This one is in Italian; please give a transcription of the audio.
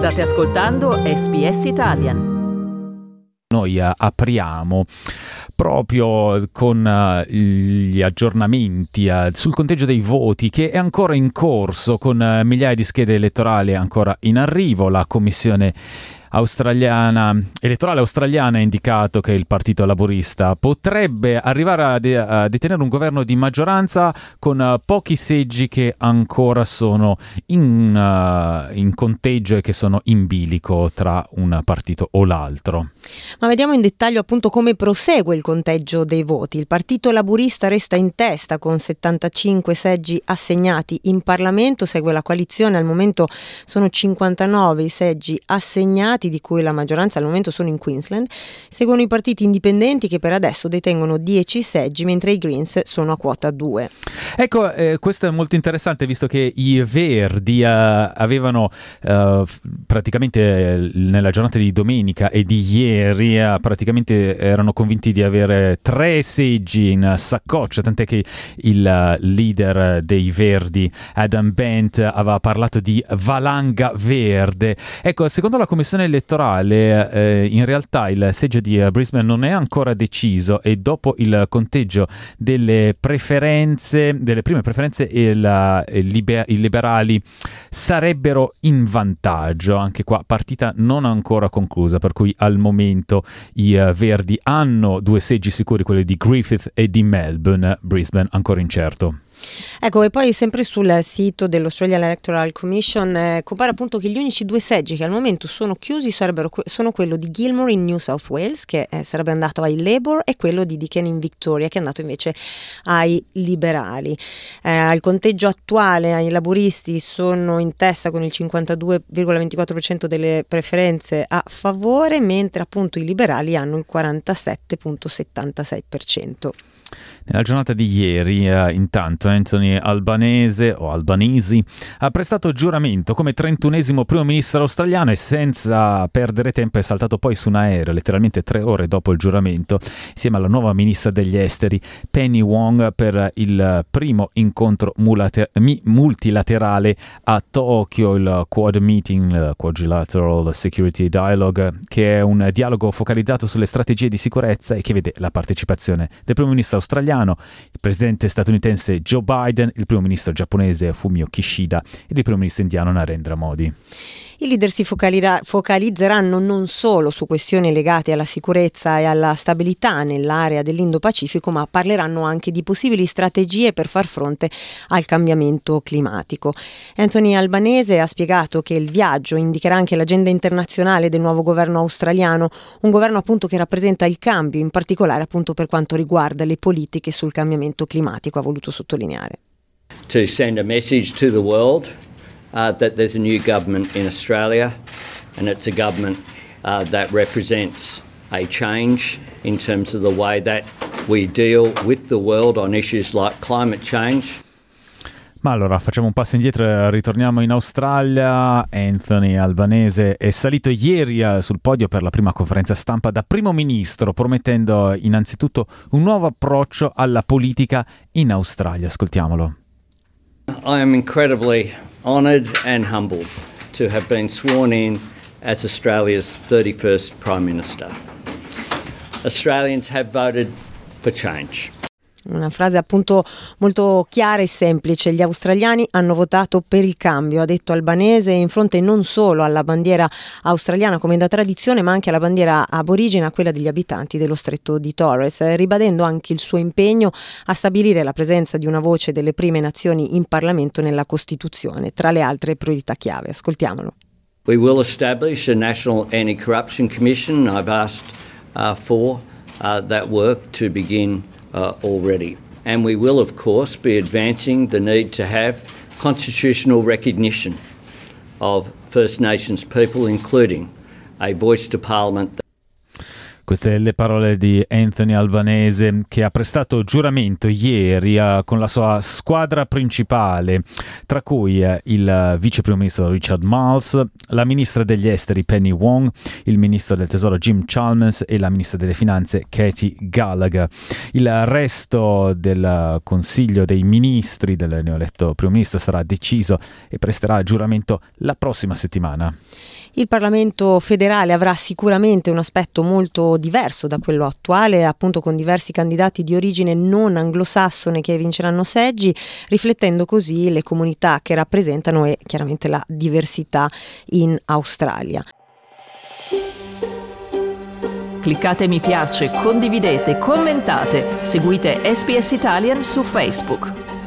State ascoltando SBS Italian. Noi eh, apriamo proprio con uh, gli aggiornamenti uh, sul conteggio dei voti che è ancora in corso con migliaia di schede elettorali ancora in arrivo. La Commissione australiana, elettorale australiana ha indicato che il Partito Laborista potrebbe arrivare a, de- a detenere un governo di maggioranza con uh, pochi seggi che ancora sono in, uh, in, conteggio e che sono in bilico tra un partito o l'altro. Ma vediamo in dettaglio appunto come prosegue il conteggio dei voti. Il Partito Laburista resta in testa con 75 seggi assegnati in Parlamento, segue la coalizione, al momento sono 59 i seggi assegnati stati, di cui la maggioranza al momento sono in Queensland, seguono i partiti indipendenti che per adesso detengono 10 seggi, mentre i Greens sono a quota 2. Ecco, eh, questo è molto interessante visto che i Verdi eh, avevano eh, praticamente nella giornata di domenica e di ieri eh, praticamente erano convinti di avere tre seggi in saccoccia, tant'è che il leader dei Verdi, Adam Bent, aveva parlato di valanga verde. Ecco, secondo la commissione elettorale eh, in realtà il seggio di eh, Brisbane non è ancora deciso e dopo il conteggio delle preferenze, delle prime preferenze il, liber- i liberali sarebbero in vantaggio. Anche qua partita non ancora conclusa, per cui al momento i uh, Verdi hanno due seggi sicuri, quelli di Griffith e di Melbourne, Brisbane ancora incerto. Ecco, e poi sempre sul sito dell'Australian Electoral Commission eh, compare appunto che gli unici due seggi che al momento sono chiusi sono quello di Gilmore in New South Wales, che eh, sarebbe andato ai Labour, e quello di Deakin in Victoria, che è andato invece ai liberali. Eh, al conteggio attuale i laburisti sono in testa con il 52,24% delle preferenze a favore, mentre appunto i liberali hanno il 47,76%. Nella giornata di ieri, eh, intanto, Anthony Albanese o Albanese ha prestato giuramento come 31esimo primo ministro australiano e senza perdere tempo è saltato poi su un aereo, letteralmente tre ore dopo il giuramento, insieme alla nuova ministra degli esteri Penny Wong per il primo incontro multilaterale a Tokyo, il Quad Meeting, il Quadrilateral Security Dialogue, che è un dialogo focalizzato sulle strategie di sicurezza e che vede la partecipazione del primo ministro australiano, il presidente statunitense Joe Biden, il primo ministro giapponese Fumio Kishida e il primo ministro indiano Narendra Modi. I leader si focalizzeranno non solo su questioni legate alla sicurezza e alla stabilità nell'area dell'Indo-Pacifico, ma parleranno anche di possibili strategie per far fronte al cambiamento climatico. Anthony Albanese ha spiegato che il viaggio indicherà anche l'agenda internazionale del nuovo governo australiano, un governo appunto che rappresenta il cambio, in particolare appunto per quanto riguarda le politiche sul cambiamento climatico, ha voluto sottolineare. To send a message to the world uh, that there's a new government in Australia, and it's a government uh, that represents a change in terms of the way that we deal with the world on issues like climate change. Ma allora facciamo un passo indietro e ritorniamo in Australia. Anthony Albanese è salito ieri eh, sul podio per la prima conferenza stampa da primo ministro, promettendo innanzitutto un nuovo approccio alla politica in Australia. Ascoltiamolo. I am incredibly honoured and humbled to have been sworn in as Australia's 31st Prime Minister. Australians have voted for change. Una frase appunto molto chiara e semplice. Gli australiani hanno votato per il cambio, ha detto Albanese, in fronte non solo alla bandiera australiana come da tradizione, ma anche alla bandiera aborigena, quella degli abitanti dello stretto di Torres, ribadendo anche il suo impegno a stabilire la presenza di una voce delle prime nazioni in Parlamento nella Costituzione, tra le altre priorità chiave. Ascoltiamolo. We will establish a National Anti-Corruption Commission. I've asked uh, for uh, that work to begin uh, already. And we will, of course, be advancing the need to have constitutional recognition of First Nations people, including a voice to Parliament Queste le parole di Anthony Albanese che ha prestato giuramento ieri uh, con la sua squadra principale, tra cui uh, il vice primo ministro Richard Miles, la ministra degli esteri Penny Wong, il ministro del tesoro Jim Chalmers e la ministra delle finanze Katie Gallagher. Il resto del consiglio dei ministri del neoeletto primo ministro sarà deciso e presterà giuramento la prossima settimana. Il Parlamento federale avrà sicuramente un aspetto molto diverso da quello attuale, appunto con diversi candidati di origine non anglosassone che vinceranno seggi, riflettendo così le comunità che rappresentano e chiaramente la diversità in Australia. Cliccate mi piace, condividete, commentate, seguite SPS Italian su Facebook.